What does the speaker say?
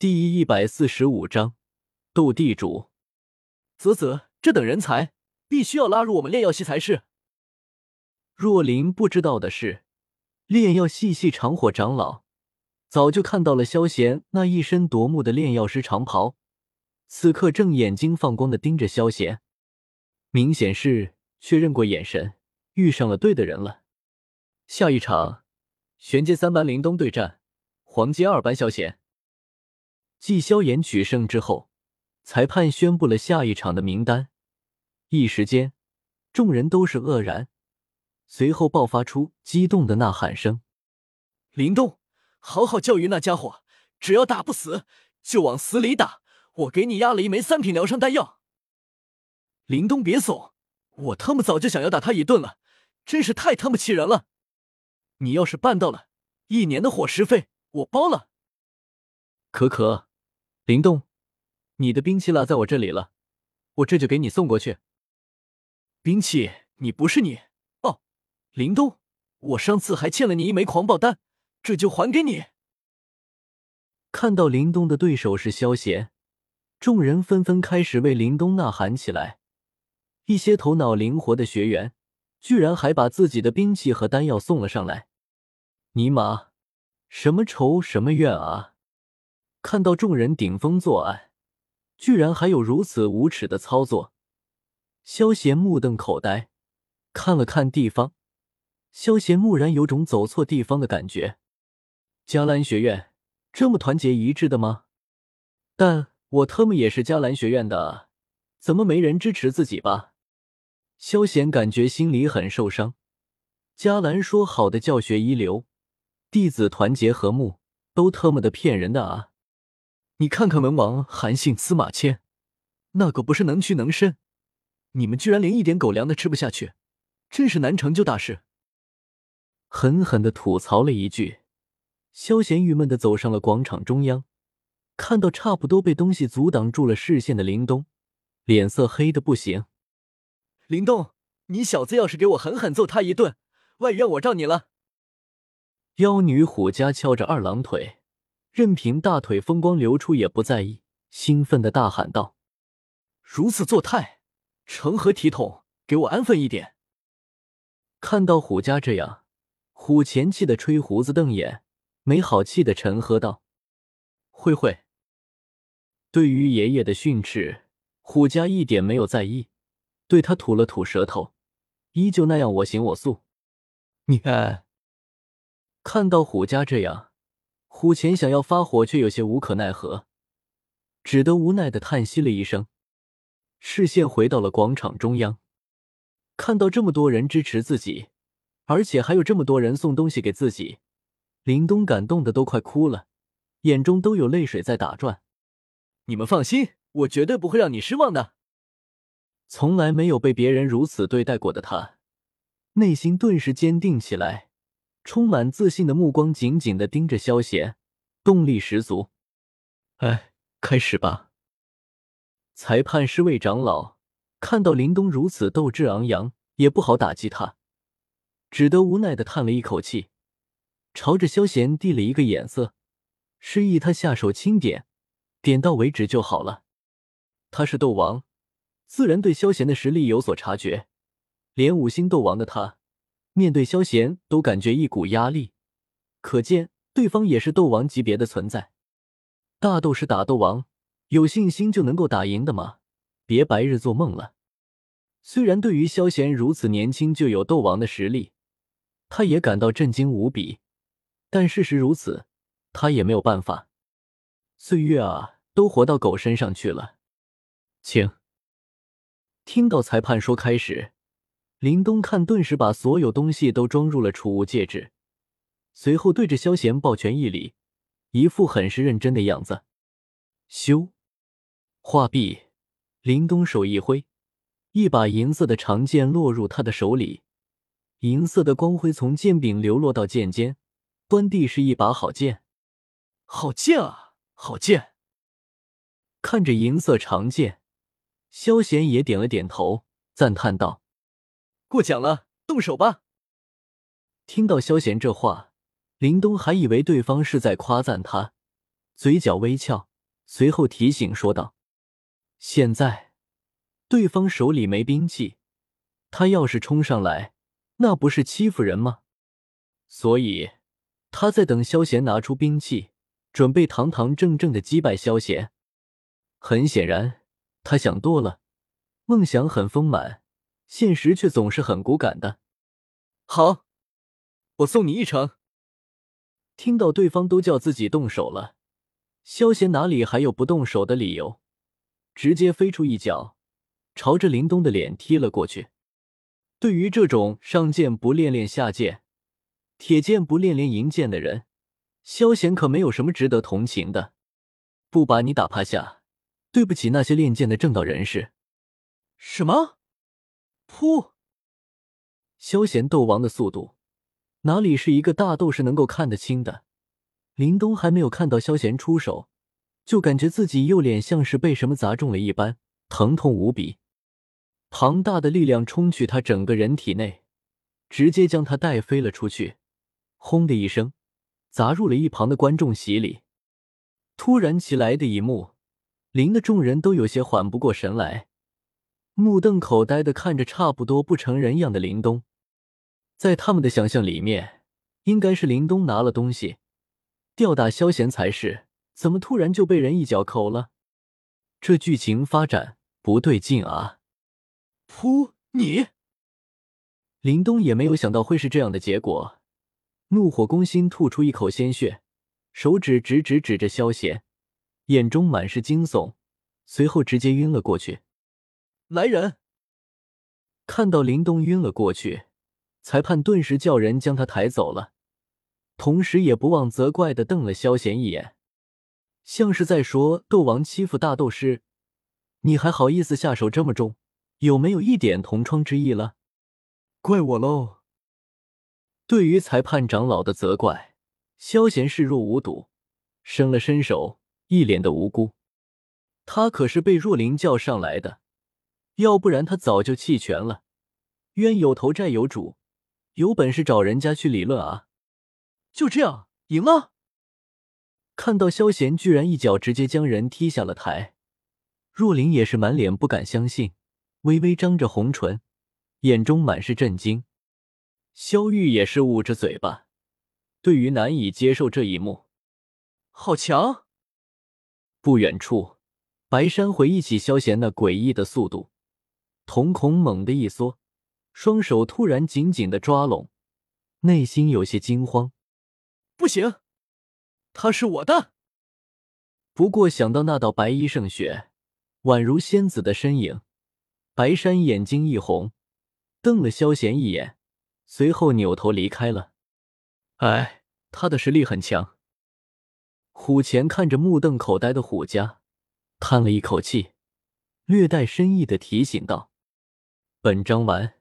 第一百四十五章斗地主。啧啧，这等人才必须要拉入我们炼药系才是。若琳不知道的是，炼药系系长火长老早就看到了萧贤那一身夺目的炼药师长袍，此刻正眼睛放光的盯着萧贤，明显是确认过眼神，遇上了对的人了。下一场，玄阶三班林东对战黄阶二班萧贤。继萧炎取胜之后，裁判宣布了下一场的名单。一时间，众人都是愕然，随后爆发出激动的呐喊声：“林动，好好教育那家伙！只要打不死，就往死里打！我给你压了一枚三品疗伤丹药。林东，别怂！我他妈早就想要打他一顿了，真是太他妈气人了！你要是办到了，一年的伙食费我包了。”可可。林动，你的兵器落在我这里了，我这就给你送过去。兵器？你不是你哦，林动，我上次还欠了你一枚狂暴丹，这就还给你。看到林东的对手是萧贤，众人纷纷开始为林东呐喊起来。一些头脑灵活的学员，居然还把自己的兵器和丹药送了上来。尼玛，什么仇什么怨啊！看到众人顶风作案，居然还有如此无耻的操作，萧贤目瞪口呆，看了看地方，萧贤蓦然有种走错地方的感觉。迦兰学院这么团结一致的吗？但我特么也是迦兰学院的，怎么没人支持自己吧？萧贤感觉心里很受伤。迦兰说好的教学一流，弟子团结和睦，都特么的骗人的啊！你看看文王韩信、司马迁，那个不是能屈能伸，你们居然连一点狗粮都吃不下去，真是难成就大事。狠狠的吐槽了一句，萧贤郁闷的走上了广场中央，看到差不多被东西阻挡住了视线的林东，脸色黑的不行。林东，你小子要是给我狠狠揍他一顿，外院我罩你了。妖女虎家翘着二郎腿。任凭大腿风光流出，也不在意，兴奋的大喊道：“如此作态，成何体统？给我安分一点！”看到虎家这样，虎钳气的吹胡子瞪眼，没好气的沉喝道：“慧慧。”对于爷爷的训斥，虎家一点没有在意，对他吐了吐舌头，依旧那样我行我素。你看，看到虎家这样。虎钳想要发火，却有些无可奈何，只得无奈的叹息了一声，视线回到了广场中央，看到这么多人支持自己，而且还有这么多人送东西给自己，林东感动的都快哭了，眼中都有泪水在打转。你们放心，我绝对不会让你失望的。从来没有被别人如此对待过的他，内心顿时坚定起来。充满自信的目光紧紧的盯着萧贤，动力十足。哎，开始吧！裁判是位长老，看到林东如此斗志昂扬，也不好打击他，只得无奈的叹了一口气，朝着萧贤递了一个眼色，示意他下手轻点，点到为止就好了。他是斗王，自然对萧贤的实力有所察觉，连五星斗王的他。面对萧贤，都感觉一股压力，可见对方也是斗王级别的存在。大斗士打斗王，有信心就能够打赢的吗？别白日做梦了。虽然对于萧贤如此年轻就有斗王的实力，他也感到震惊无比，但事实如此，他也没有办法。岁月啊，都活到狗身上去了。请听到裁判说开始。林东看，顿时把所有东西都装入了储物戒指，随后对着萧贤抱拳一礼，一副很是认真的样子。修，画壁，林东手一挥，一把银色的长剑落入他的手里，银色的光辉从剑柄流落到剑尖，端地是一把好剑。好剑啊，好剑！看着银色长剑，萧贤也点了点头，赞叹道。过奖了，动手吧。听到萧贤这话，林东还以为对方是在夸赞他，嘴角微翘，随后提醒说道：“现在对方手里没兵器，他要是冲上来，那不是欺负人吗？所以他在等萧贤拿出兵器，准备堂堂正正的击败萧贤。很显然，他想多了，梦想很丰满，现实却总是很骨感的。好，我送你一程。”听到对方都叫自己动手了，萧贤哪里还有不动手的理由？直接飞出一脚，朝着林东的脸踢了过去。对于这种上剑不练练下剑，铁剑不练练银剑的人，萧贤可没有什么值得同情的。不把你打趴下，对不起那些练剑的正道人士。什么？噗！萧贤斗王的速度。哪里是一个大斗士能够看得清的？林东还没有看到萧贤出手，就感觉自己右脸像是被什么砸中了一般，疼痛无比。庞大的力量冲去他整个人体内，直接将他带飞了出去，轰的一声，砸入了一旁的观众席里。突然起来的一幕，林的众人都有些缓不过神来，目瞪口呆的看着差不多不成人样的林东。在他们的想象里面，应该是林东拿了东西吊打萧贤才是，怎么突然就被人一脚扣了？这剧情发展不对劲啊！噗！你林东也没有想到会是这样的结果，怒火攻心，吐出一口鲜血，手指直直指着萧贤，眼中满是惊悚，随后直接晕了过去。来人！看到林东晕了过去。裁判顿时叫人将他抬走了，同时也不忘责怪的瞪了萧贤一眼，像是在说：“斗王欺负大斗师，你还好意思下手这么重？有没有一点同窗之意了？”怪我喽！对于裁判长老的责怪，萧贤视若无睹，伸了伸手，一脸的无辜。他可是被若琳叫上来的，要不然他早就弃权了。冤有头，债有主。有本事找人家去理论啊！就这样赢了。看到萧贤居然一脚直接将人踢下了台，若琳也是满脸不敢相信，微微张着红唇，眼中满是震惊。萧玉也是捂着嘴巴，对于难以接受这一幕。好强！不远处，白山回忆起萧贤那诡异的速度，瞳孔猛地一缩。双手突然紧紧的抓拢，内心有些惊慌。不行，他是我的。不过想到那道白衣胜雪，宛如仙子的身影，白山眼睛一红，瞪了萧贤一眼，随后扭头离开了。哎，他的实力很强。虎钳看着目瞪口呆的虎家，叹了一口气，略带深意的提醒道：“本章完。”